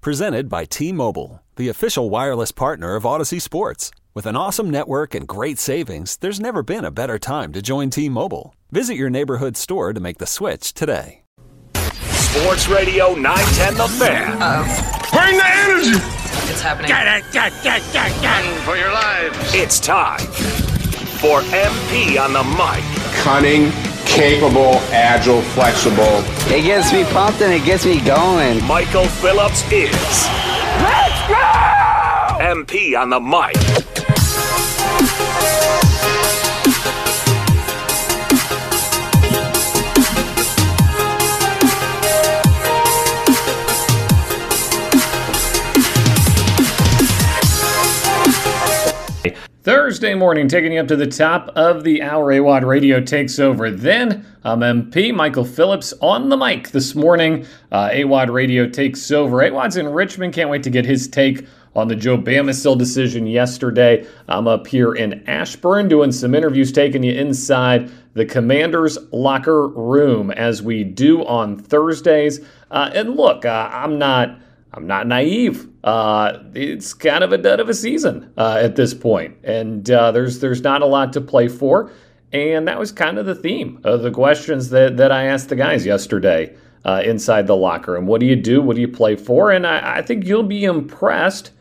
Presented by T Mobile, the official wireless partner of Audacy Sports. With an awesome network and great savings, there's never been a better time to join T Mobile. Visit your neighborhood store to make the switch today. Sports Radio 910 The Fan. Bring the energy. It's happening. Mm, for your lives. It's time for MP on the mic. Cunning, capable, agile, flexible. It gets me pumped and it gets me going. Michael Phillips is. Let's go! MP on the mic. Thursday morning, taking you up to the top of the hour. AWOD Radio takes over. Then I'm MP Michael Phillips on the mic this morning. Uh, AWOD Radio takes over. AWOD's in Richmond. Can't wait to get his take on the Joe Bamisile decision yesterday. I'm up here in Ashburn doing some interviews, taking you inside the Commanders' locker room as we do on Thursdays. Uh, and look, uh, I'm not. I'm not naive. Uh, it's kind of a dud of a season uh, at this point, and uh, there's there's not a lot to play for. And that was kind of the theme of the questions that, that I asked the guys yesterday uh, inside the locker room. What do you do? What do you play for? And I, I think you'll be impressed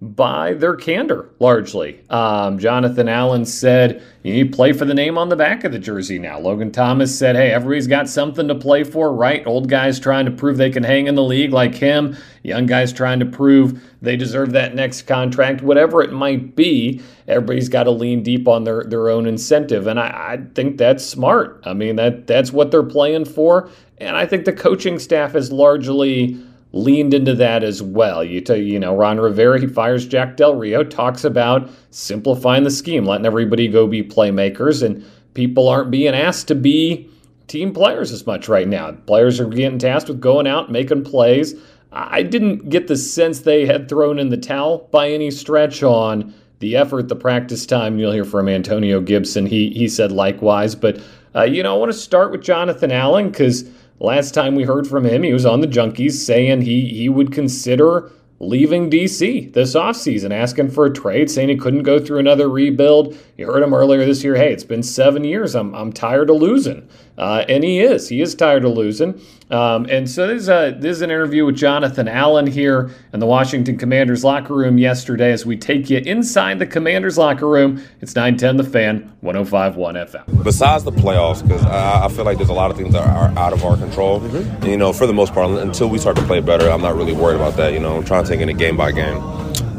by their candor largely. Um, Jonathan Allen said, You play for the name on the back of the jersey now. Logan Thomas said, Hey, everybody's got something to play for, right? Old guys trying to prove they can hang in the league like him, young guys trying to prove they deserve that next contract, whatever it might be. Everybody's got to lean deep on their, their own incentive. And I, I think that's smart. I mean, that that's what they're playing for. And I think the coaching staff is largely leaned into that as well. You you know, Ron Rivera, he fires Jack Del Rio, talks about simplifying the scheme, letting everybody go be playmakers, and people aren't being asked to be team players as much right now. Players are getting tasked with going out, making plays. I didn't get the sense they had thrown in the towel by any stretch on the effort, the practice time. You'll hear from Antonio Gibson. He he said likewise. But uh, you know, I want to start with Jonathan Allen because Last time we heard from him, he was on the Junkies saying he, he would consider leaving DC this offseason, asking for a trade, saying he couldn't go through another rebuild. You heard him earlier this year. Hey, it's been seven years. I'm, I'm tired of losing. Uh, and he is. He is tired of losing. Um, and so this is, a, this is an interview with Jonathan Allen here in the Washington Commanders locker room yesterday as we take you inside the Commanders locker room. It's 910 The Fan, 1051 FM. Besides the playoffs, because I, I, feel like there's a lot of things that are out of our control. Mm-hmm. And, you know, for the most part, until we start to play better, I'm not really worried about that. You know, I'm trying to take it game by game.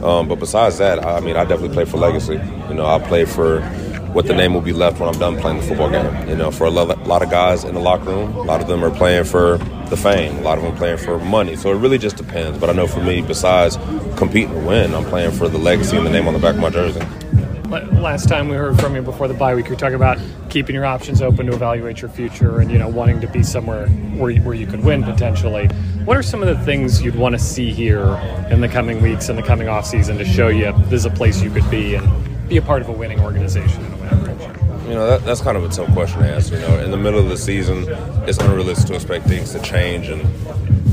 Um, but besides that, I mean, I definitely play for legacy. You know, I play for what the name will be left when I'm done playing the football game. You know, for a lot of guys in the locker room, a lot of them are playing for the fame, a lot of them playing for money. So it really just depends. But I know for me, besides competing to win, I'm playing for the legacy and the name on the back of my jersey. Last time we heard from you before the bye week, you were talking about keeping your options open to evaluate your future and you know wanting to be somewhere where you, where you could win potentially. What are some of the things you'd want to see here in the coming weeks and the coming off season to show you this is a place you could be and be a part of a winning organization in a way? You know, that, that's kind of a tough question to answer. You know, in the middle of the season, it's unrealistic to expect things to change and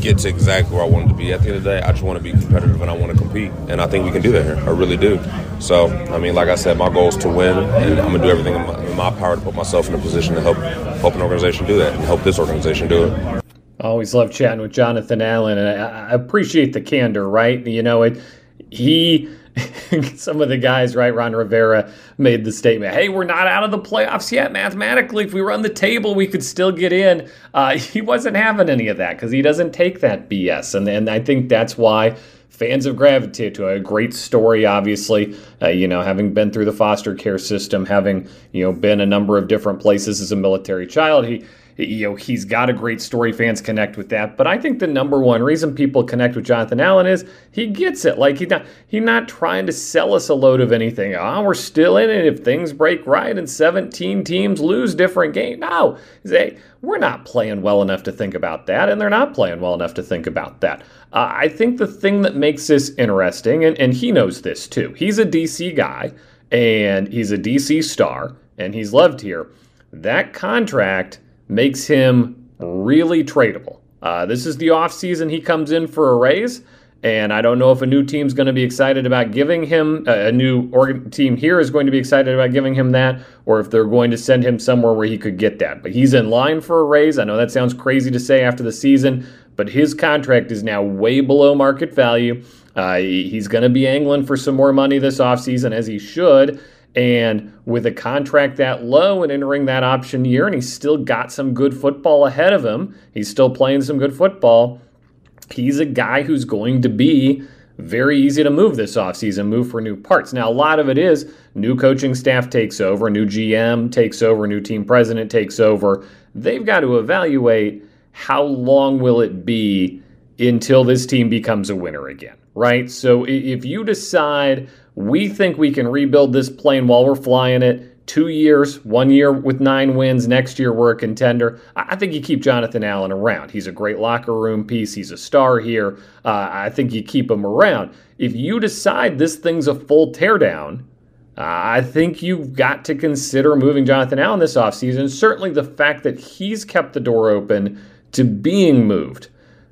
get to exactly where I wanted to be. At the end of the day, I just want to be competitive and I want to compete. And I think we can do that here. I really do. So, I mean, like I said, my goal is to win, and I'm going to do everything in my, in my power to put myself in a position to help, help an organization do that and help this organization do it. I always love chatting with Jonathan Allen, and I, I appreciate the candor, right? You know, it he some of the guys, right? Ron Rivera made the statement, hey, we're not out of the playoffs yet. Mathematically, if we run the table, we could still get in. Uh, he wasn't having any of that because he doesn't take that BS. And, and I think that's why fans have gravitated to a great story, obviously. Uh, you know, having been through the foster care system, having, you know, been a number of different places as a military child, he you know, he's got a great story. Fans connect with that. But I think the number one reason people connect with Jonathan Allen is he gets it. Like he's not he's not trying to sell us a load of anything. Oh, we're still in it if things break right and 17 teams lose different games. No, they, we're not playing well enough to think about that, and they're not playing well enough to think about that. Uh, I think the thing that makes this interesting, and, and he knows this too. He's a DC guy, and he's a DC star, and he's loved here. That contract makes him really tradable. Uh, this is the offseason he comes in for a raise. And I don't know if a new team's going to be excited about giving him uh, a new organ- team here is going to be excited about giving him that, or if they're going to send him somewhere where he could get that. But he's in line for a raise. I know that sounds crazy to say after the season, but his contract is now way below market value. Uh, he's going to be angling for some more money this offseason, as he should. And with a contract that low and entering that option year, and he's still got some good football ahead of him, he's still playing some good football. He's a guy who's going to be very easy to move this offseason, move for new parts. Now, a lot of it is new coaching staff takes over, new GM takes over, new team president takes over. They've got to evaluate how long will it be until this team becomes a winner again, right? So if you decide we think we can rebuild this plane while we're flying it. Two years, one year with nine wins, next year we're a contender. I think you keep Jonathan Allen around. He's a great locker room piece. He's a star here. Uh, I think you keep him around. If you decide this thing's a full teardown, uh, I think you've got to consider moving Jonathan Allen this offseason. Certainly the fact that he's kept the door open to being moved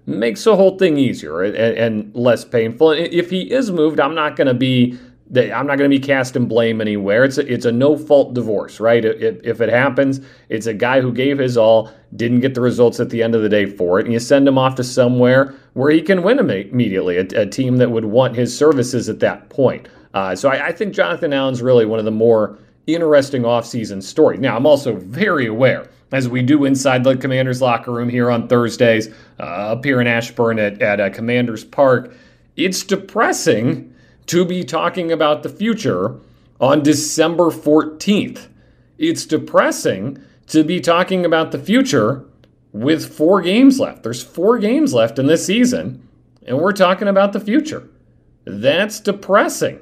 makes the whole thing easier and, and less painful. And If he is moved, I'm not going to be I'm not going to be casting blame anywhere. It's a, it's a no fault divorce, right? If, if it happens, it's a guy who gave his all, didn't get the results at the end of the day for it, and you send him off to somewhere where he can win immediately, a, a team that would want his services at that point. Uh, so I, I, think Jonathan Allen's really one of the more interesting offseason stories. Now, I'm also very aware, as we do inside the Commanders locker room here on Thursdays, uh, up here in Ashburn at, at uh, Commanders Park, it's depressing to be talking about the future on December 14th. It's depressing to be talking about the future with four games left. There's four games left in this season, and we're talking about the future. That's depressing.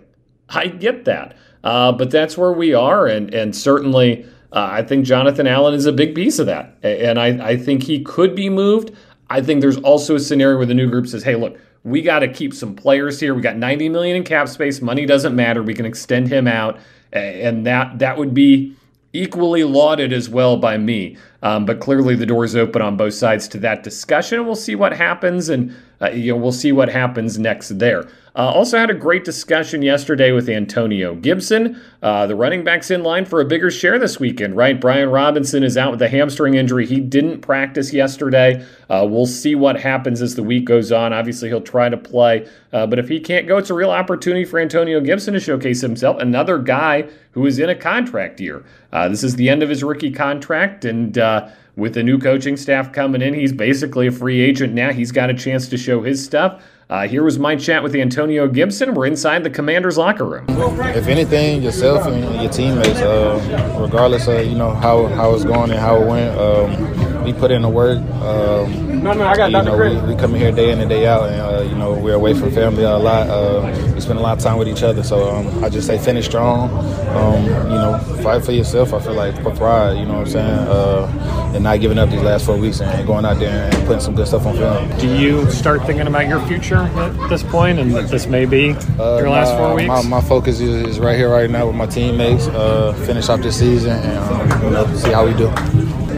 I get that. Uh, but that's where we are, and, and certainly uh, I think Jonathan Allen is a big piece of that. And I, I think he could be moved. I think there's also a scenario where the new group says, hey, look, we got to keep some players here. We got 90 million in cap space. Money doesn't matter. We can extend him out, and that that would be equally lauded as well by me. Um, but clearly, the door is open on both sides to that discussion. We'll see what happens, and uh, you know we'll see what happens next there. Uh, also had a great discussion yesterday with Antonio Gibson. Uh, the running back's in line for a bigger share this weekend, right? Brian Robinson is out with a hamstring injury. He didn't practice yesterday. Uh, we'll see what happens as the week goes on. Obviously, he'll try to play, uh, but if he can't go, it's a real opportunity for Antonio Gibson to showcase himself. Another guy who is in a contract year. Uh, this is the end of his rookie contract, and uh, with the new coaching staff coming in, he's basically a free agent now. He's got a chance to show his stuff. Uh, here was my chat with Antonio Gibson. We're inside the Commanders locker room. If anything, yourself and your teammates, uh, regardless of you know how, how it's going and how it went, um, we put in the work. Um, no, no, I got you know, we, we, come in here day in and day out, and uh, you know we're away from family a lot. Uh, we spend a lot of time with each other, so um, I just say finish strong. Um, you know, fight for yourself. I feel like for pride. You know what I'm saying? Uh, and not giving up these last four weeks and going out there and putting some good stuff on film. Do you start thinking about your future? at this point, and that this may be uh, your last four weeks? My, my focus is, is, right here, right now, with my teammates. Uh, finish off this season and um, you know, see how we do.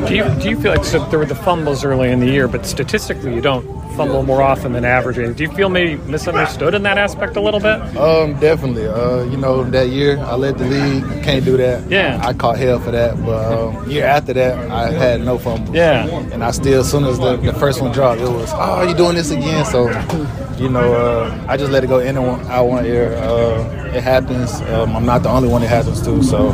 Do you do you feel like so there were the fumbles early in the year, but statistically you don't fumble more often than average. Do you feel maybe misunderstood in that aspect a little bit? Um, definitely. Uh, you know, that year I led the league. Can't do that. Yeah. I caught hell for that. But um, year after that, I had no fumbles. Yeah. And I still, as soon as the, the first one dropped, it was, oh, you doing this again? So, you know, uh, I just let it go in and out one ear. Uh, it happens. Um, I'm not the only one it happens to. So,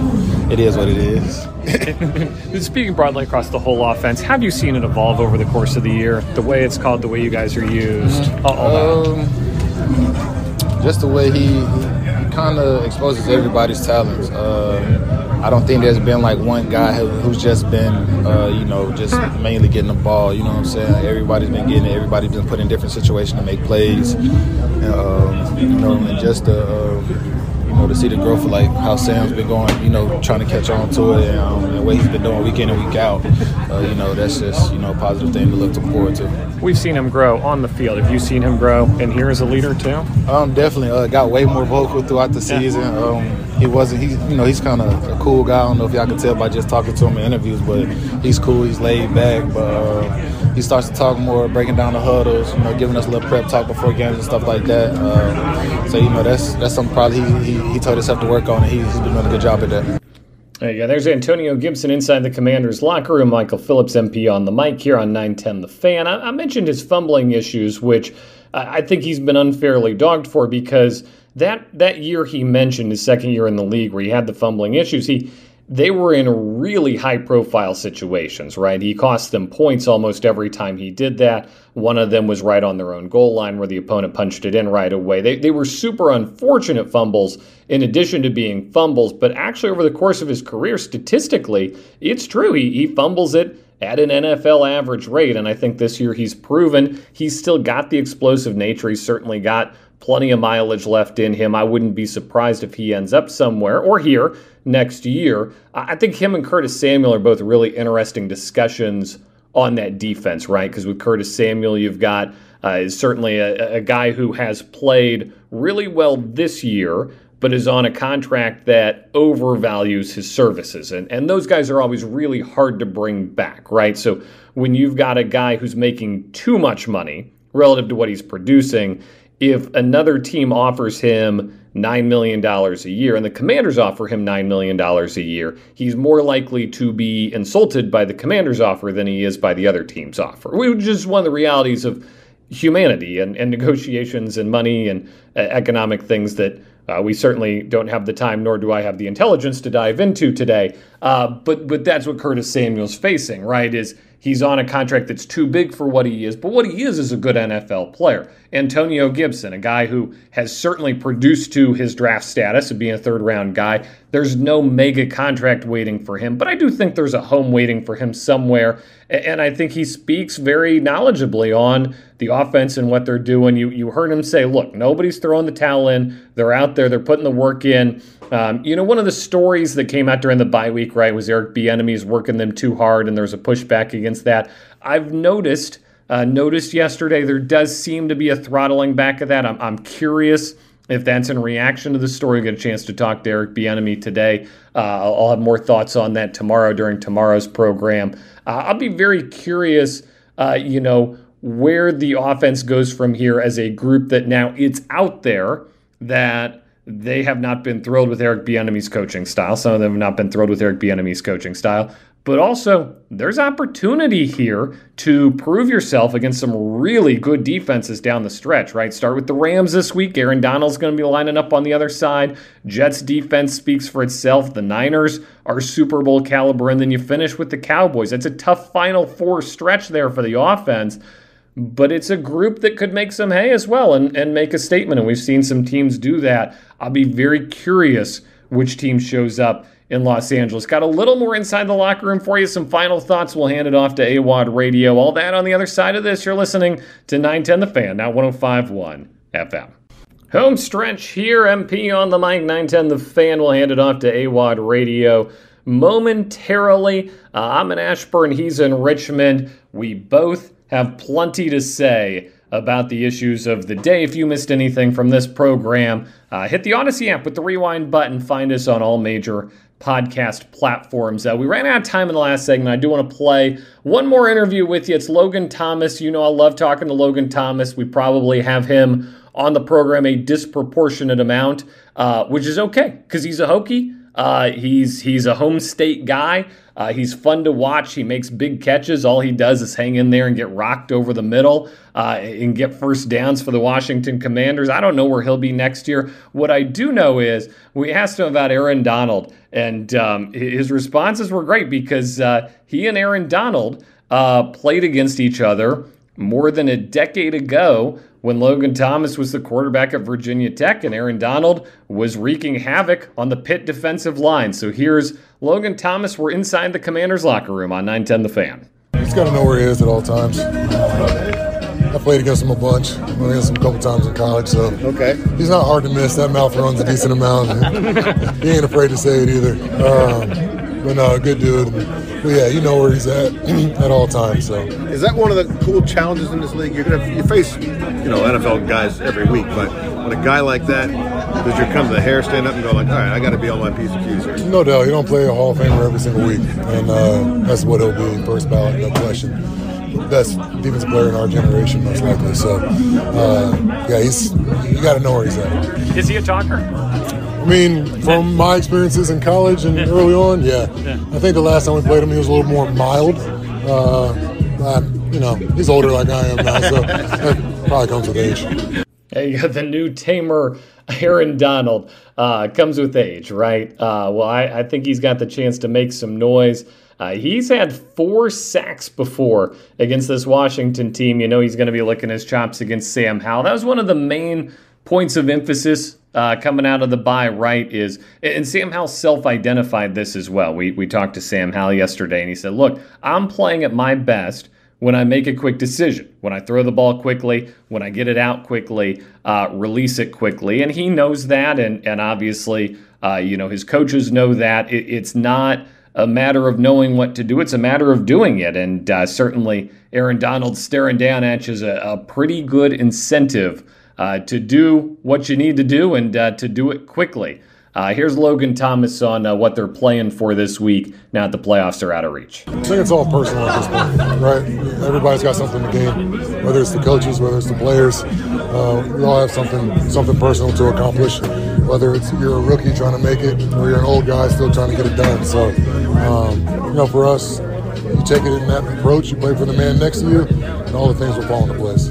it is what it is. Speaking broadly across the whole offense, have you seen it evolve over the course of the year? The way it's called, the way you guys are used, mm-hmm. all, all um, just the way he, he kind of exposes everybody's talents. Uh, I don't think there's been like one guy who, who's just been, uh, you know, just mainly getting the ball. You know what I'm saying? Everybody's been getting it. Everybody's been put in different situations to make plays. Um, you know, and just the. Uh, know, to see the growth of like how Sam's been going, you know, trying to catch on to it and, um, and what he's been doing week in and week out. Uh, you know, that's just you know a positive thing to look forward to. We've seen him grow on the field. Have you seen him grow in here as a leader too? Um, definitely. Uh, got way more vocal throughout the season. Yeah. Um, he wasn't. He's you know he's kind of a cool guy. I don't know if y'all can tell by just talking to him in interviews, but he's cool. He's laid back, but. Uh, he starts to talk more, breaking down the huddles, you know, giving us a little prep talk before games and stuff like that. Uh, so you know, that's that's something probably he, he, he told himself to work on, and he, he's been doing a good job at that. There you go. There's Antonio Gibson inside the Commanders' locker room. Michael Phillips, MP, on the mic here on 910 The Fan. I, I mentioned his fumbling issues, which I think he's been unfairly dogged for because that that year he mentioned, his second year in the league, where he had the fumbling issues, he they were in really high profile situations, right? He cost them points almost every time he did that. One of them was right on their own goal line where the opponent punched it in right away. They, they were super unfortunate fumbles in addition to being fumbles, but actually, over the course of his career, statistically, it's true. He, he fumbles it at an NFL average rate. And I think this year he's proven he's still got the explosive nature. He's certainly got plenty of mileage left in him. I wouldn't be surprised if he ends up somewhere or here next year. I think him and Curtis Samuel are both really interesting discussions on that defense, right? Because with Curtis Samuel, you've got uh, certainly a, a guy who has played really well this year, but is on a contract that overvalues his services. And, and those guys are always really hard to bring back, right? So when you've got a guy who's making too much money relative to what he's producing, if another team offers him $9 million a year and the commanders offer him $9 million a year, he's more likely to be insulted by the commander's offer than he is by the other team's offer, which is one of the realities of humanity and, and negotiations and money and uh, economic things that uh, we certainly don't have the time, nor do I have the intelligence to dive into today. Uh, but but that's what Curtis Samuel's facing, right? Is He's on a contract that's too big for what he is, but what he is is a good NFL player. Antonio Gibson, a guy who has certainly produced to his draft status of being a third round guy. There's no mega contract waiting for him, but I do think there's a home waiting for him somewhere. And I think he speaks very knowledgeably on the offense and what they're doing. You, you heard him say, look, nobody's throwing the towel in. They're out there, they're putting the work in. Um, you know, one of the stories that came out during the bye week, right, was Eric Bieniemy's working them too hard, and there's a pushback against that. I've noticed, uh, noticed yesterday, there does seem to be a throttling back of that. I'm, I'm curious if that's in reaction to the story. I get a chance to talk to Eric Bieniemy today. Uh, I'll, I'll, have more thoughts on that tomorrow during tomorrow's program. Uh, I'll be very curious, uh, you know, where the offense goes from here as a group that now it's out there that they have not been thrilled with Eric Bieniemy's coaching style. Some of them have not been thrilled with Eric Bieniemy's coaching style. But also, there's opportunity here to prove yourself against some really good defenses down the stretch, right? Start with the Rams this week. Aaron Donald's going to be lining up on the other side. Jets defense speaks for itself. The Niners are Super Bowl caliber. And then you finish with the Cowboys. It's a tough final four stretch there for the offense but it's a group that could make some hay as well and, and make a statement. And we've seen some teams do that. I'll be very curious which team shows up in Los Angeles. Got a little more inside the locker room for you. Some final thoughts. We'll hand it off to AWOD Radio. All that on the other side of this. You're listening to 910 The Fan, now 1051 FM. Home stretch here. MP on the mic. 910 The Fan. We'll hand it off to AWOD Radio momentarily. Uh, I'm in Ashburn. He's in Richmond. We both have plenty to say about the issues of the day. If you missed anything from this program, uh, hit the Audacy app with the rewind button. Find us on all major podcast platforms. Uh, we ran out of time in the last segment. I do want to play one more interview with you. It's Logan Thomas. You know, I love talking to Logan Thomas. We probably have him on the program a disproportionate amount, uh, which is okay because he's a Hokie. Uh, he's he's a home state guy. Uh, he's fun to watch. He makes big catches. All he does is hang in there and get rocked over the middle uh, and get first downs for the Washington Commanders. I don't know where he'll be next year. What I do know is we asked him about Aaron Donald, and um, his responses were great because uh, he and Aaron Donald uh, played against each other more than a decade ago when Logan Thomas was the quarterback at Virginia Tech and Aaron Donald was wreaking havoc on the Pitt defensive line. So here's Logan Thomas. We're inside the commander's locker room on 910 The Fan. He's got to know where he is at all times. I played against him a bunch. I played against him a couple times in college, so okay. he's not hard to miss. That mouth runs a decent amount. he ain't afraid to say it either. Um, but no, good dude. But yeah, you know where he's at at all times. So is that one of the cool challenges in this league? You're gonna you face you know NFL guys every week, but when a guy like that, does your come to the hair stand up and go like, all right, I got to be on my piece of cues here? No doubt, you don't play a Hall of Famer every single week, and uh, that's what he'll be first ballot, no question best defensive player in our generation, most likely. So, uh, yeah, he's you got to know where he's at. Is he a talker? I mean, from my experiences in college and early on, yeah. yeah. I think the last time we played him, he was a little more mild. Uh, but, you know, he's older like I am now, so that probably comes with age. Hey, you got the new tamer, Aaron Donald, uh, comes with age, right? Uh, well, I, I, think he's got the chance to make some noise. Uh, he's had four sacks before against this Washington team. You know he's going to be licking his chops against Sam Howell. That was one of the main points of emphasis uh, coming out of the bye right? Is and Sam Howell self-identified this as well. We we talked to Sam Howell yesterday, and he said, "Look, I'm playing at my best." When I make a quick decision, when I throw the ball quickly, when I get it out quickly, uh, release it quickly, and he knows that, and and obviously, uh, you know, his coaches know that. It, it's not a matter of knowing what to do. It's a matter of doing it. And uh, certainly, Aaron Donald staring down at you is a, a pretty good incentive uh, to do what you need to do and uh, to do it quickly. Uh, here's Logan Thomas on uh, what they're playing for this week now that the playoffs are out of reach. I think it's all personal at this point, right? Everybody's got something to gain, whether it's the coaches, whether it's the players. Uh, we all have something something personal to accomplish, whether it's you're a rookie trying to make it or you're an old guy still trying to get it done. So, um, you know, for us, you take it in that approach, you play for the man next to you, and all the things will fall into place.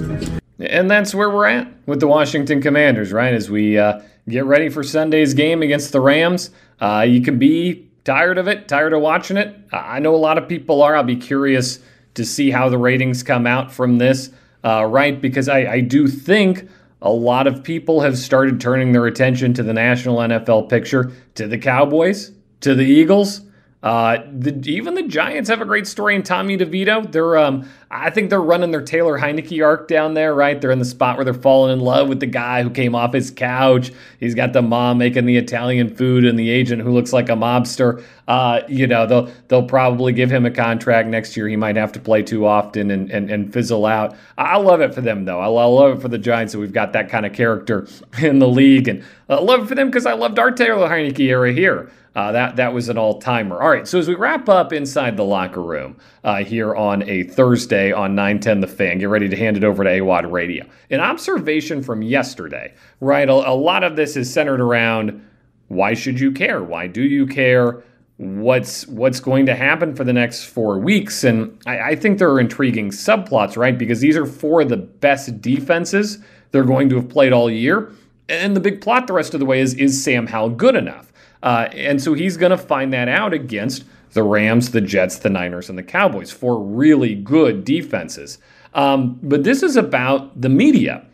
And that's where we're at with the Washington Commanders, right? As we uh, get ready for Sunday's game against the Rams. Uh, you can be tired of it, tired of watching it. I know a lot of people are. I'll be curious to see how the ratings come out from this, uh, right? Because I, I do think a lot of people have started turning their attention to the national NFL picture, to the Cowboys, to the Eagles. Uh, the, even the Giants have a great story in Tommy DeVito. They're, um, I think they're running their Taylor Heinicke arc down there, right? They're in the spot where they're falling in love with the guy who came off his couch. He's got the mom making the Italian food and the agent who looks like a mobster. Uh, you know, they'll they'll probably give him a contract next year. He might have to play too often and and, and fizzle out. I love it for them though. I love it for the Giants that we've got that kind of character in the league, and I love it for them because I loved our Taylor Heinicke era here. Uh, that that was an all timer. All right, so as we wrap up inside the locker room uh, here on a Thursday on 910 The Fan, get ready to hand it over to AWOD Radio. An observation from yesterday, right? A, a lot of this is centered around why should you care? Why do you care? What's what's going to happen for the next four weeks? And I, I think there are intriguing subplots, right? Because these are four of the best defenses they're going to have played all year. And the big plot the rest of the way is is Sam Howell good enough? Uh, and so he's going to find that out against the Rams, the Jets, the Niners, and the Cowboys for really good defenses. Um, but this is about the media.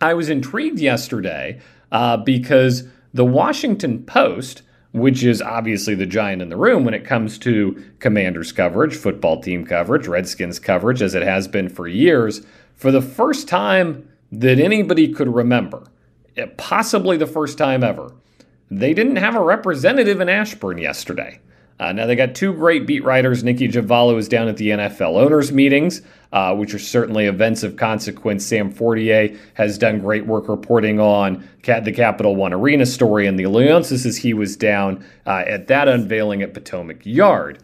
I was intrigued yesterday uh, because the Washington Post, which is obviously the giant in the room when it comes to commanders coverage, football team coverage, Redskins coverage, as it has been for years, for the first time that anybody could remember, possibly the first time ever, they didn't have a representative in Ashburn yesterday. Uh, now, they got two great beat writers. Nicki Jhabvala is down at the NFL owners' meetings, uh, which are certainly events of consequence. Sam Fortier has done great work reporting on the Capital One Arena story and the alliances as he was down uh, at that unveiling at Potomac Yard.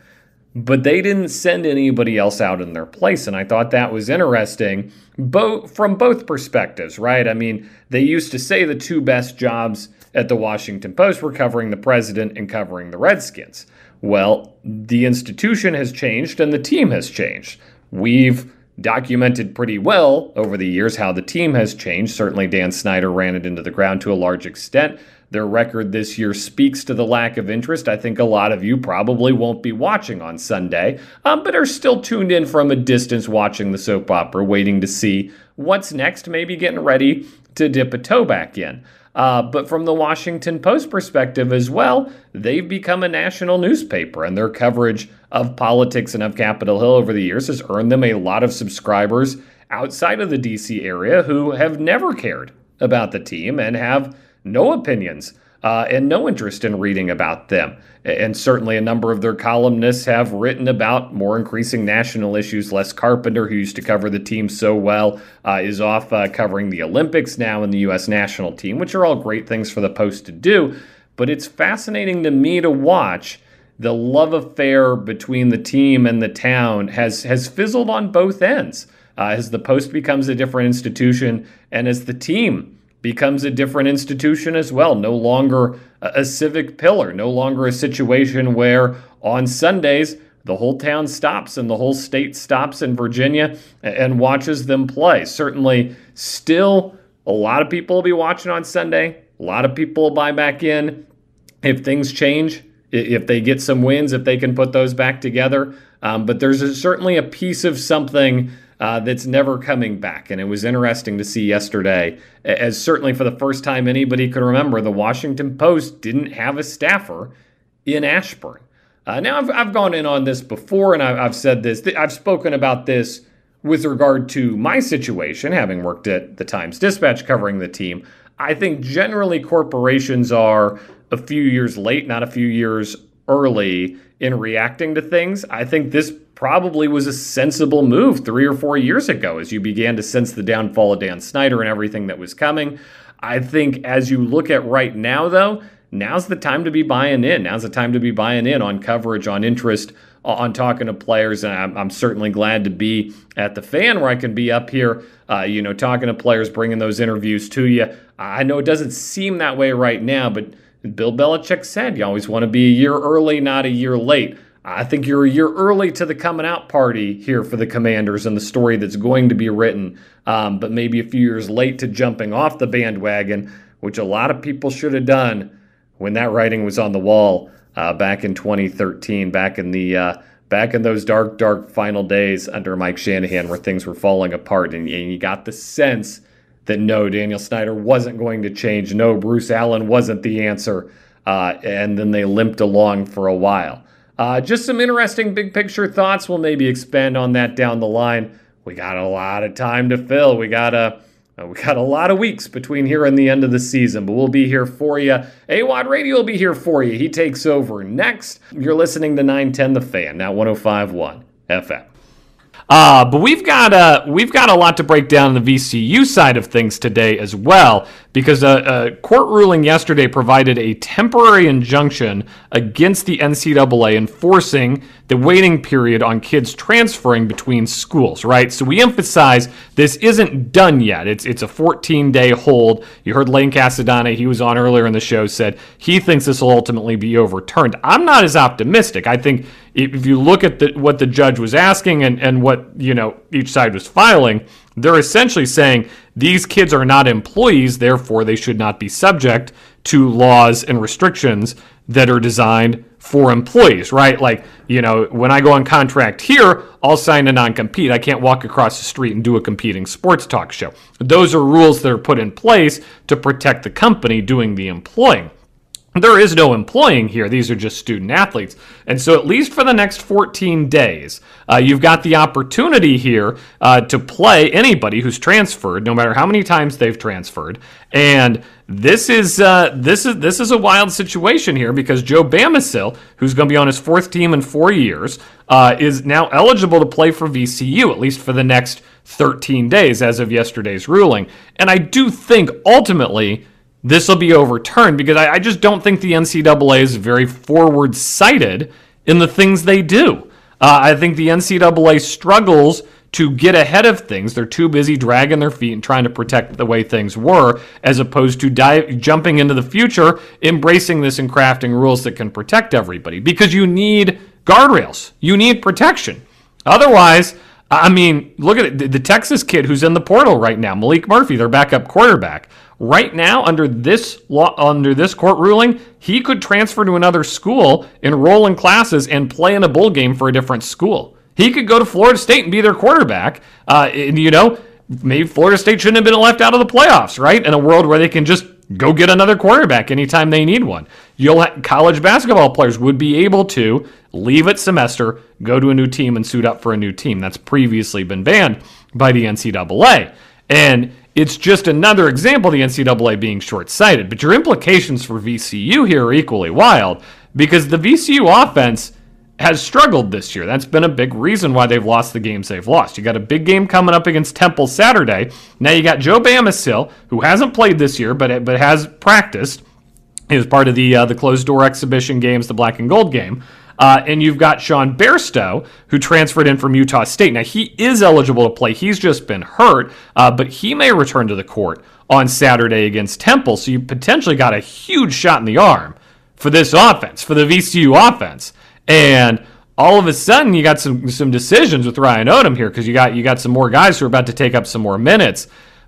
But they didn't send anybody else out in their place. And I thought that was interesting both from both perspectives, right? I mean, they used to say the two best jobs at the Washington Post were covering the president and covering the Redskins. Well, the institution has changed and the team has changed. We've documented pretty well over the years how the team has changed. Certainly, Dan Snyder ran it into the ground to a large extent. Their record this year speaks to the lack of interest. I think a lot of you probably won't be watching on Sunday, um, but are still tuned in from a distance watching the soap opera, waiting to see what's next, maybe getting ready to dip a toe back in. Uh, but from the Washington Post perspective as well, they've become a national newspaper, and their coverage of politics and of Capitol Hill over the years has earned them a lot of subscribers outside of the DC area who have never cared about the team and have no opinions uh, and no interest in reading about them. And certainly a number of their columnists have written about more increasing national issues. Les Carpenter, who used to cover the team so well, uh, is off uh, covering the Olympics now in the U.S. national team, which are all great things for the Post to do. But it's fascinating to me to watch the love affair between the team and the town has has fizzled on both ends uh, as the Post becomes a different institution and as the team becomes a different institution as well. No longer a, civic pillar, no longer a situation where on Sundays the whole town stops and the whole state stops in Virginia and watches them play. Certainly, still a lot of people will be watching on Sunday. A lot of people will buy back in. If things change, if they get some wins, if they can put those back together. Um, but there's a, certainly a piece of something uh, that's never coming back. And it was interesting to see yesterday, as certainly for the first time anybody could remember, the Washington Post didn't have a staffer in Ashburn. Uh, now, I've, I've gone in on this before, and I've, I've said this, I've spoken about this with regard to my situation, having worked at the Times Dispatch covering the team. I think generally corporations are a few years late, not a few years early in reacting to things. I think this probably was a sensible move three or four years ago as you began to sense the downfall of Dan Snyder and everything that was coming. I think as you look at right now, though, now's the time to be buying in. Now's the time to be buying in on coverage, on interest, on talking to players. And I'm, I'm certainly glad to be at the fan where I can be up here, uh, you know, talking to players, bringing those interviews to you. I know it doesn't seem that way right now, but Bill Belichick said you always want to be a year early, not a year late. I think you're a year early to the coming out party here for the Commanders and the story that's going to be written, um, but maybe a few years late to jumping off the bandwagon, which a lot of people should have done when that writing was on the wall uh, back in 2013, back in the uh, back in those dark, dark final days under Mike Shanahan, where things were falling apart, and, and you got the sense that no, Daniel Snyder wasn't going to change, no, Bruce Allen wasn't the answer, uh, and then they limped along for a while. Uh, just some interesting big picture thoughts. We'll maybe expand on that down the line. We got a lot of time to fill. We got a uh, we got a lot of weeks between here and the end of the season, but we'll be here for you. AWOD Radio will be here for you. He takes over next. You're listening to 910 The Fan, now 1051 FM. Uh, but we've got uh, we've got a lot to break down the VCU side of things today as well, because a, a, court ruling yesterday provided a temporary injunction against the NCAA enforcing the waiting period on kids transferring between schools. Right, so we emphasize this isn't done yet. It's it's a 14 day hold. You heard Lane Casadonte, he was on earlier in the show, said he thinks this will ultimately be overturned. I'm not as optimistic. I think if you look at the, what the judge was asking and, and what you know each side was filing, they're essentially saying these kids are not employees, therefore they should not be subject to laws and restrictions that are designed for employees, right? Like, you know, when I go on contract here, I'll sign a non compete. I can't walk across the street and do a competing sports talk show. Those are rules that are put in place to protect the company doing the employing. There is no employing here. These are just student athletes. And so, at least for the next 14 days, uh, you've got the opportunity here uh, to play anybody who's transferred, no matter how many times they've transferred. And this is uh, this is this is a wild situation here because Joe Bamisile, who's going to be on his fourth team in four years, uh, is now eligible to play for VCU at least for the next 13 days as of yesterday's ruling. And I do think ultimately this will be overturned because I, I, just don't think the NCAA is very forward sighted in the things they do. Uh, I think the NCAA struggles to get ahead of things. They're too busy dragging their feet and trying to protect the way things were, as opposed to dive, jumping into the future, embracing this and crafting rules that can protect everybody. Because you need guardrails, you need protection. Otherwise, I mean, look at it. The, the Texas kid who's in the portal right now, Maalik Murphy, their backup quarterback. Right now, under this law, under this court ruling, he could transfer to another school, enroll in classes, and play in a bowl game for a different school. He could go to Florida State and be their quarterback. Uh, and, you know, maybe Florida State shouldn't have been left out of the playoffs, right? In a world where they can just go get another quarterback anytime they need one. You'll college basketball players would be able to leave at semester, go to a new team, and suit up for a new team. That's previously been banned by the NCAA. And it's just another example of the NCAA being short sighted. But your implications for VCU here are equally wild because the VCU offense has struggled this year. That's been a big reason why they've lost the games they've lost. You got a big game coming up against Temple Saturday. Now you got Joe Bamisile, who hasn't played this year, but but has practiced. He was part of the uh, the closed door exhibition games, the black and gold game. Uh, and you've got Sean Bairstow, who transferred in from Utah State. Now, he is eligible to play. He's just been hurt, uh, but he may return to the court on Saturday against Temple. So you potentially got a huge shot in the arm for this offense, for the VCU offense. And all of a sudden, you got some some decisions with Ryan Odom here because you got you got some more guys who are about to take up some more minutes.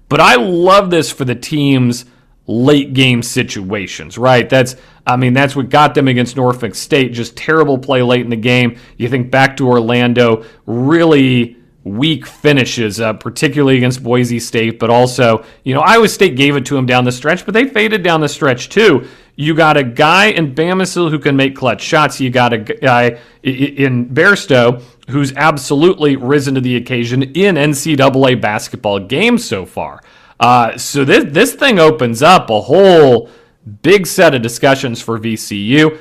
But I love this for the teams late game situations, right? That's I mean, that's what got them against Norfolk State. Just terrible play late in the game. You think back to Orlando, really weak finishes, uh, particularly against Boise State, but also, you know, Iowa State gave it to them down the stretch, but they faded down the stretch too. You got a guy in Bamisile who can make clutch shots. You got a guy in Bairstow who's absolutely risen to the occasion in NCAA basketball games so far. Uh, so this this thing opens up a whole big set of discussions for VCU.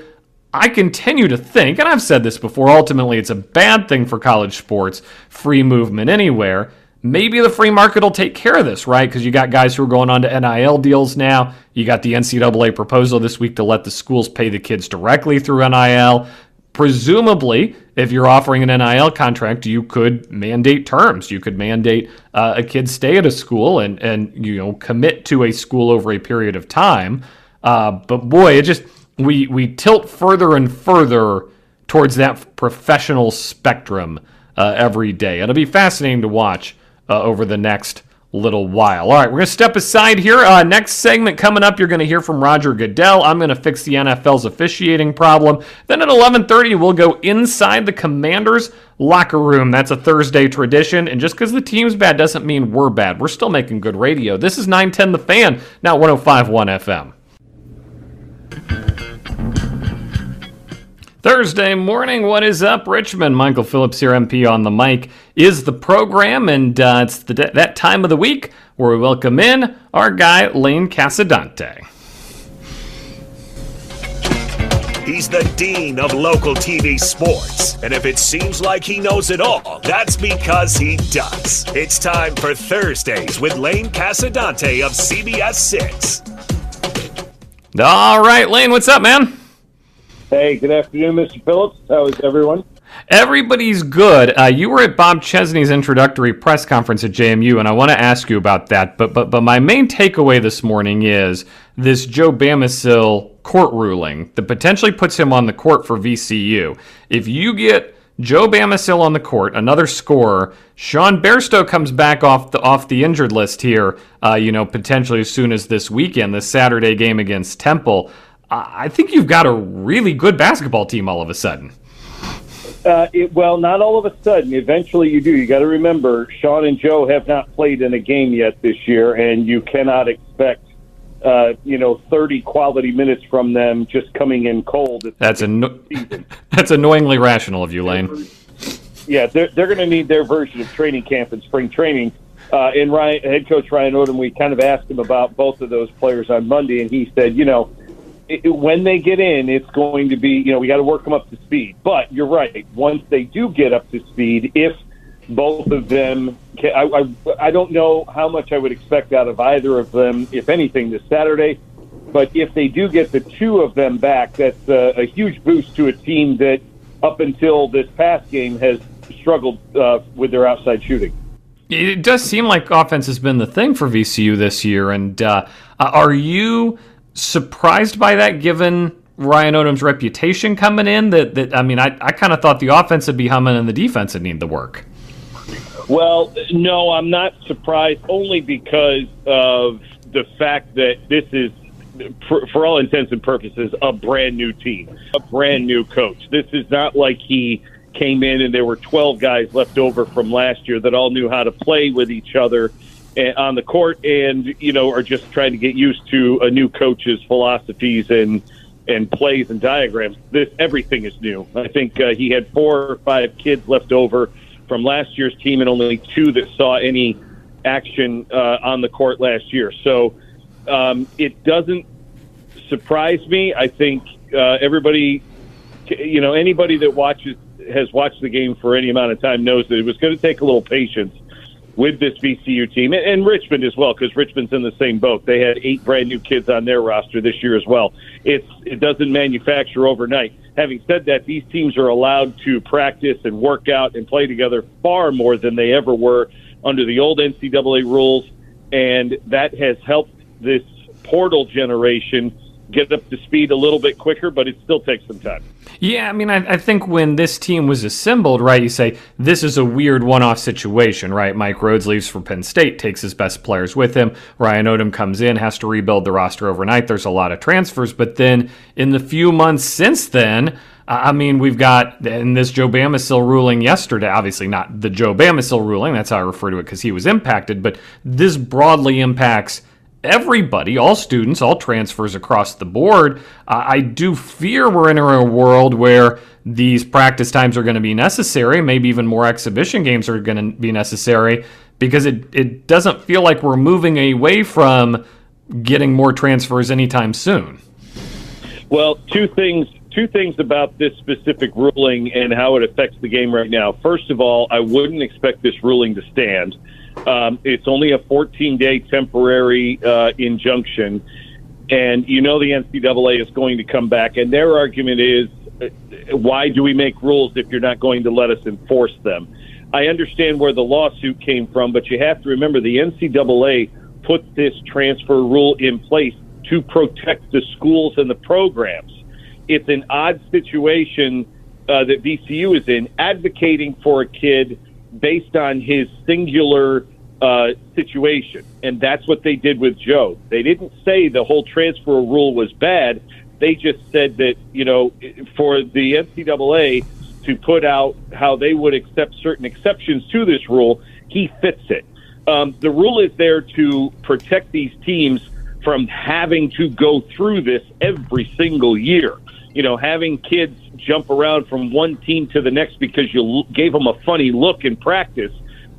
I continue to think, and I've said this before, ultimately it's a bad thing for college sports, free movement anywhere. Maybe the free market will take care of this, right? Because you got guys who are going on to NIL deals now. You got the NCAA proposal this week to let the schools pay the kids directly through NIL. Presumably, if you're offering an NIL contract, you could mandate terms. You could mandate uh, a kid stay at a school and and you know commit to a school over a period of time. Uh, but boy, it just we we tilt further and further towards that professional spectrum uh, every day. It'll be fascinating to watch uh, over the next little while. All right, we're going to step aside here. Uh, next segment coming up, you're going to hear from Roger Goodell. I'm going to fix the NFL's officiating problem. Then at 11:30, we'll go inside the Commanders locker room. That's a Thursday tradition, and just because the team's bad doesn't mean we're bad. We're still making good radio. This is 910 The Fan, now 105.1 FM. Thursday morning, what is up, Richmond? Michael Phillips here, MP on the mic, is the program, and uh, it's the, that time of the week where we welcome in our guy, Lane Casadonte. He's the dean of local TV sports. And if it seems like he knows it all, that's because he does. It's time for Thursdays with Lane Casadonte of CBS 6. All right, Lane, what's up, man? Hey, good afternoon, Mr. Phillips. How is everyone? Everybody's good. Uh, you were at Bob Chesney's introductory press conference at JMU, and I want to ask you about that. But but but my main takeaway this morning is this Joe Bamisile court ruling that potentially puts him on the court for VCU. If you get Joe Bamisile on the court, another scorer. Sean Bairstow comes back off the off the injured list here. Uh, you know, potentially as soon as this weekend, the Saturday game against Temple. I think you've got a really good basketball team all of a sudden. Uh, it, well, not all of a sudden. Eventually, you do. You got to remember, Sean and Joe have not played in a game yet this year, and you cannot expect, uh, you know, thirty quality minutes from them just coming in cold. That's anno- that's annoyingly rational of you, Lane. Yeah, they're they're going to need their version of training camp and spring training. Uh, and Ryan, head coach Ryan Odom, we kind of asked him about both of those players on Monday, and he said, you know it, when they get in, it's going to be, you know, we got to work them up to speed. But you're right. Once they do get up to speed, if both of them, I, I, I don't know how much I would expect out of either of them, if anything, this Saturday. But if they do get the two of them back, that's a, a huge boost to a team that, up until this past game, has struggled uh, with their outside shooting. It does seem like offense has been the thing for VCU this year. And uh, are you surprised by that given Ryan Odom's reputation coming in? That, that I mean, I, I kind of thought the offense would be humming and the defense would need the work. Well, no, I'm not surprised only because of the fact that this is, for, for all intents and purposes, a brand new team, a brand new coach. This is not like he came in and there were 12 guys left over from last year that all knew how to play with each other on the court and, you know, are just trying to get used to a new coach's philosophies and and plays and diagrams. This everything is new. I think uh, he had four or five kids left over from last year's team and only two that saw any action uh, on the court last year. So um, it doesn't surprise me. I think uh, everybody, you know, anybody that watches has watched the game for any amount of time knows that it was going to take a little patience with this VCU team and, Richmond as well, because Richmond's in the same boat. They had eight brand new kids on their roster this year as well. It's it doesn't manufacture overnight having said that, these teams are allowed to practice and work out and play together far more than they ever were under the old NCAA rules, and that has helped this portal generation get up to speed a little bit quicker, but it still takes some time. Yeah, I mean, I, I, think when this team was assembled, right, you say this is a weird one off situation, right? Mike Rhoades leaves for Penn State, takes his best players with him. Ryan Odom comes in, has to rebuild the roster overnight. There's a lot of transfers. But then in the few months since then, I mean, we've got in this Joe Bamisile ruling yesterday, obviously not the Joe Bamisile ruling, that's how I refer to it because he was impacted, but this broadly impacts everybody, all students, all transfers across the board. Uh, I do fear we're entering a world where these practice times are going to be necessary. Maybe even more exhibition games are going to be necessary because it, it doesn't feel like we're moving away from getting more transfers anytime soon. Well, two things. Two things about this specific ruling and how it affects the game right now. First of all, I wouldn't expect this ruling to stand. Um, it's only a 14 day temporary uh, injunction. And you know the NCAA is going to come back, and their argument is uh, why do we make rules if you're not going to let us enforce them? I understand where the lawsuit came from, but you have to remember the NCAA put this transfer rule in place to protect the schools and the programs. It's an odd situation uh, that VCU is in, advocating for a kid based on his singular uh, situation. And that's what they did with Joe. They didn't say the whole transfer rule was bad. They just said that, you know, for the NCAA to put out how they would accept certain exceptions to this rule, he fits it. Um, the rule is there to protect these teams from having to go through this every single year. You know, having kids jump around from one team to the next because you gave them a funny look in practice.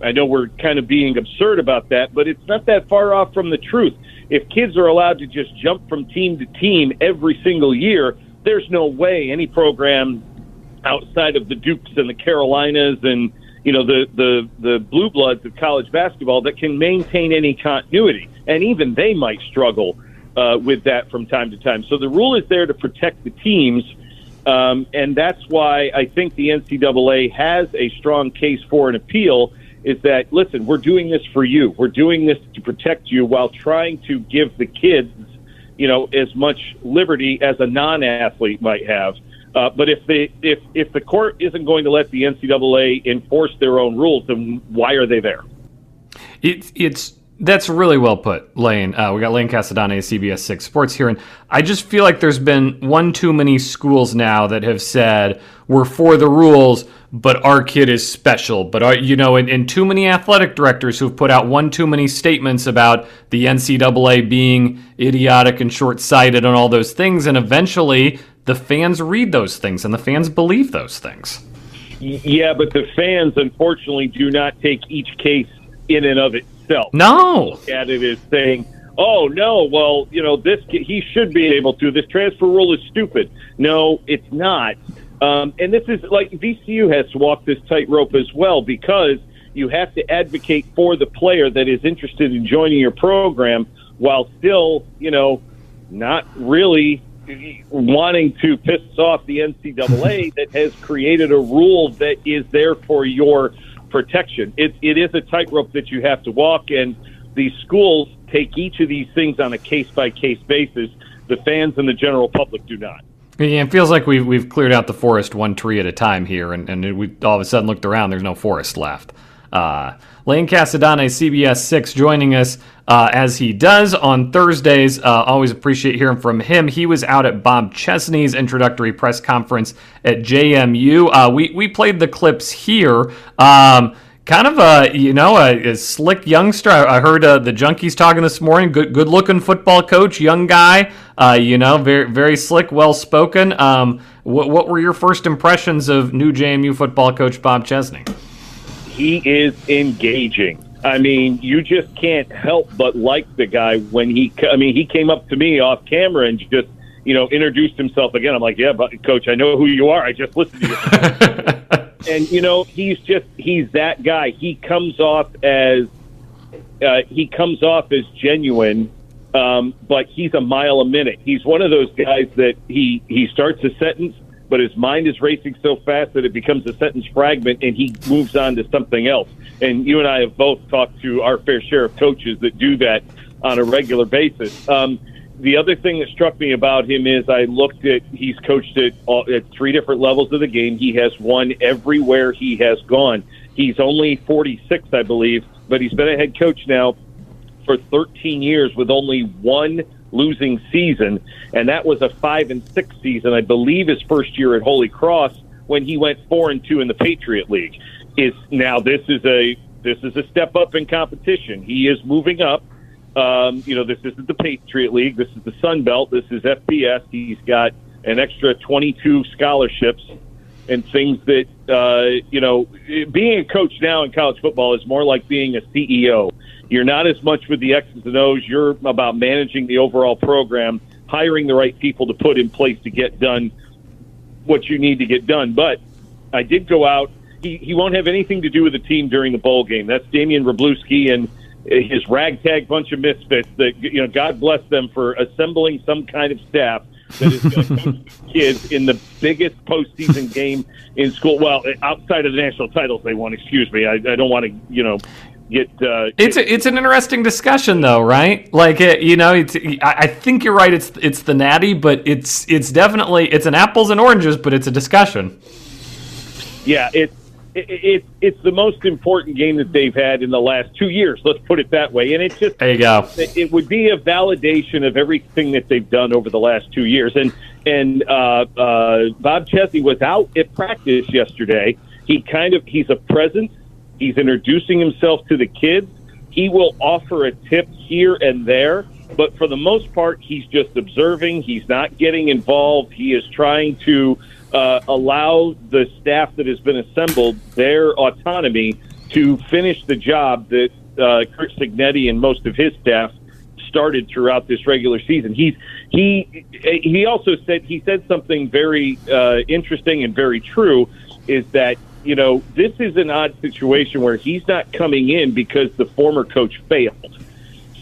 I know we're kind of being absurd about that, but it's not that far off from the truth. If kids are allowed to just jump from team to team every single year, there's no way any program outside of the Dukes and the Carolinas and you know the the the blue bloods of college basketball that can maintain any continuity, and even they might struggle uh, with that from time to time. So the rule is there to protect the teams, um, and that's why I think the NCAA has a strong case for an appeal. Is that listen? We're doing this for you. We're doing this to protect you while trying to give the kids, you know, as much liberty as a non-athlete might have. Uh, but if the if if the court isn't going to let the NCAA enforce their own rules, then why are they there? It's it's that's really well put, Lane. Uh, we got Lane Casadonte, CBS Six Sports here, and I just feel like there's been one too many schools now that have said we're for the rules, but our kid is special. But our, you know, and, and too many athletic directors who've put out one too many statements about the NCAA being idiotic and short-sighted and all those things, and eventually the fans read those things and the fans believe those things. Yeah, but the fans unfortunately do not take each case in and of itself. No, look at it as saying, "Oh no, well, you know, this he should be able to. This transfer rule is stupid." No, it's not. Um, and this is like VCU has to walk this tightrope as well because you have to advocate for the player that is interested in joining your program while still, you know, not really wanting to piss off the NCAA that has created a rule that is there for your protection. It, it is a tightrope that you have to walk, and these schools take each of these things on a case by case basis. The fans and the general public do not. Yeah, it feels like we've we've cleared out the forest one tree at a time here, and, and we all of a sudden looked around. There's no forest left. Uh, Lane Casadonte, CBS 6, joining us uh, as he does on Thursdays. Uh, always appreciate hearing from him. He was out at Bob Chesney's introductory press conference at JMU. Uh, we, we played the clips here. Um, kind of a you know a, a slick youngster. I, I heard uh, the junkies talking this morning. Good good looking football coach, young guy. Uh, you know, very very slick, well spoken. Um, what, what were your first impressions of new JMU football coach Bob Chesney? He is engaging. I mean, you just can't help but like the guy when he. I mean, he came up to me off camera and just you know introduced himself again. I'm like, yeah, but coach, I know who you are. I just listened to you. and you know, he's just he's that guy. He comes off as uh, he comes off as genuine, um, but he's a mile a minute. He's one of those guys that he he starts a sentence, but his mind is racing so fast that it becomes a sentence fragment, and he moves on to something else. And you and I have both talked to our fair share of coaches that do that on a regular basis. Um, the other thing that struck me about him is I looked at he's coached at, all, at three different levels of the game. He has won everywhere he has gone. He's only 46, I believe, but he's been a head coach now for 13 years with only one losing season, and that was a five and six season, I believe, his first year at Holy Cross when he went four and two in the Patriot League. Is now this is a this is a step up in competition. He is moving up. Um, you know, this isn't the Patriot League. This is the Sun Belt. This is FBS. He's got an extra 22 scholarships and things that, uh, you know, being a coach now in college football is more like being a CEO. You're not as much with the X's and O's. You're about managing the overall program, hiring the right people to put in place to get done what you need to get done. But I did go out. He, he won't have anything to do with the team during the bowl game. That's Damian Wroblewski and his ragtag bunch of misfits that you know god bless them for assembling some kind of staff that is going to coach kids in the biggest postseason game in school well outside of the national titles they won excuse me. I, I don't want to you know get uh, it's a, it's an interesting discussion though right? Like it, you know it's I, I think you're right it's it's the natty but it's it's definitely it's an apples and oranges but it's a discussion. Yeah it's it, it, it's the most important game that they've had in the last two years. Let's put it that way. And it just there you go. It, it would be a validation of everything that they've done over the last two years. And and uh, uh, Bob Chesney was out at practice yesterday. He kind of he's a presence. He's introducing himself to the kids. He will offer a tip here and there, but for the most part, he's just observing. He's not getting involved. He is trying to uh, allow the staff that has been assembled their autonomy to finish the job that uh, Curt Cignetti and most of his staff started throughout this regular season. He's he he also said he said something very uh, interesting and very true is that you know this is an odd situation where he's not coming in because the former coach failed.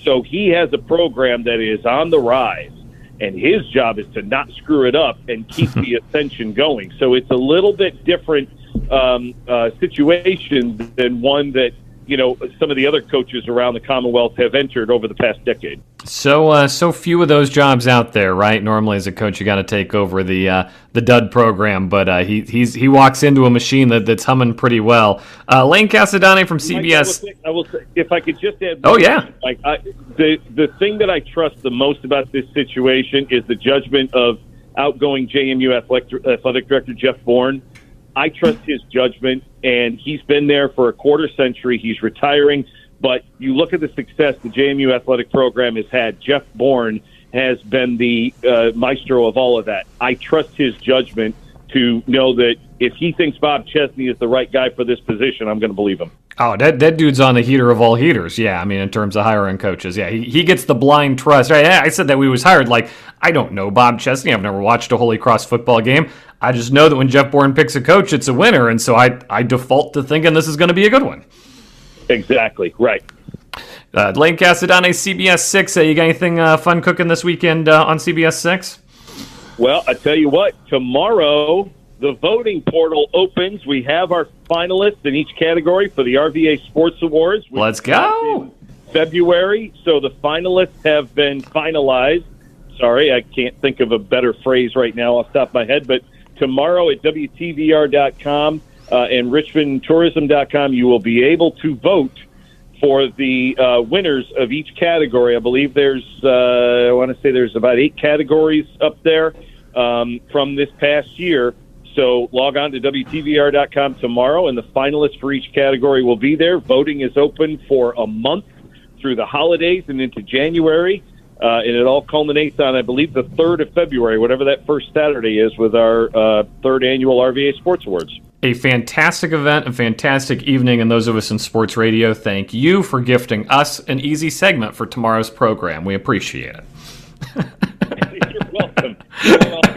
So he has a program that is on the rise and his job is to not screw it up and keep the ascension going. So it's a little bit different um, uh, situation than one that you know some of the other coaches around the Commonwealth have entered over the past decade. So uh, so few of those jobs out there, right? Normally, as a coach, you got to take over the uh, the dud program, but uh, he he's he walks into a machine that, that's humming pretty well. Uh, Lane Casadonte from CBS. I will, say, I will, say, if I could just add. Oh yeah. Like I, the the thing that I trust the most about this situation is the judgment of outgoing JMU athletic, athletic director Jeff Bourne. I trust his judgment, and he's been there for a quarter century. He's retiring, but you look at the success the JMU athletic program has had. Jeff Bourne has been the uh, maestro of all of that. I trust his judgment to know that if he thinks Bob Chesney is the right guy for this position, I'm going to believe him. Oh, that, that dude's on the heater of all heaters. Yeah, I mean, in terms of hiring coaches, yeah, he, he gets the blind trust. Right? I said that we was hired. Like, I don't know Bob Chesney. I've never watched a Holy Cross football game. I just know that when Jeff Bourne picks a coach, it's a winner, and so I I default to thinking this is going to be a good one. Exactly right. Uh, Lane Casadonte, CBS Six. Uh, you got anything uh, fun cooking this weekend uh, on CBS Six? Well, I tell you what. Tomorrow, the voting portal opens. We have our finalists in each category for the RVA Sports Awards. Let's go. February. So the finalists have been finalized. Sorry, I can't think of a better phrase right now off the top of my head, but tomorrow at WTVR.com. uh, and RichmondTourism.com, you will be able to vote for the uh, winners of each category. I believe there's, uh, I want to say there's about eight categories up there um, from this past year. So log on to WTVR.com tomorrow, and the finalists for each category will be there. Voting is open for a month through the holidays and into January. Uh, and it all culminates on, I believe, the 3rd of February, whatever that first Saturday is, with our uh, third annual RVA Sports Awards. A fantastic event, a fantastic evening, and those of us in sports radio, thank you for gifting us an easy segment for tomorrow's program. We appreciate it. You're welcome. You're welcome.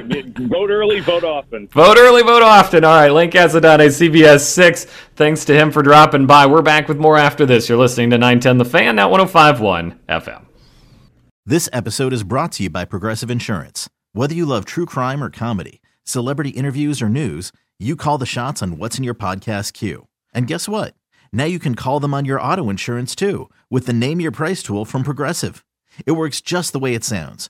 Vote early, vote often. Vote early, vote often. All right, Lane Casadonte, CBS 6. Thanks to him for dropping by. We're back with more after this. You're listening to 910 The Fan, now 1051 FM. This episode is brought to you by Progressive Insurance. Whether you love true crime or comedy, celebrity interviews or news, you call the shots on what's in your podcast queue. And guess what? Now you can call them on your auto insurance too with the Name Your Price tool from Progressive. It works just the way it sounds.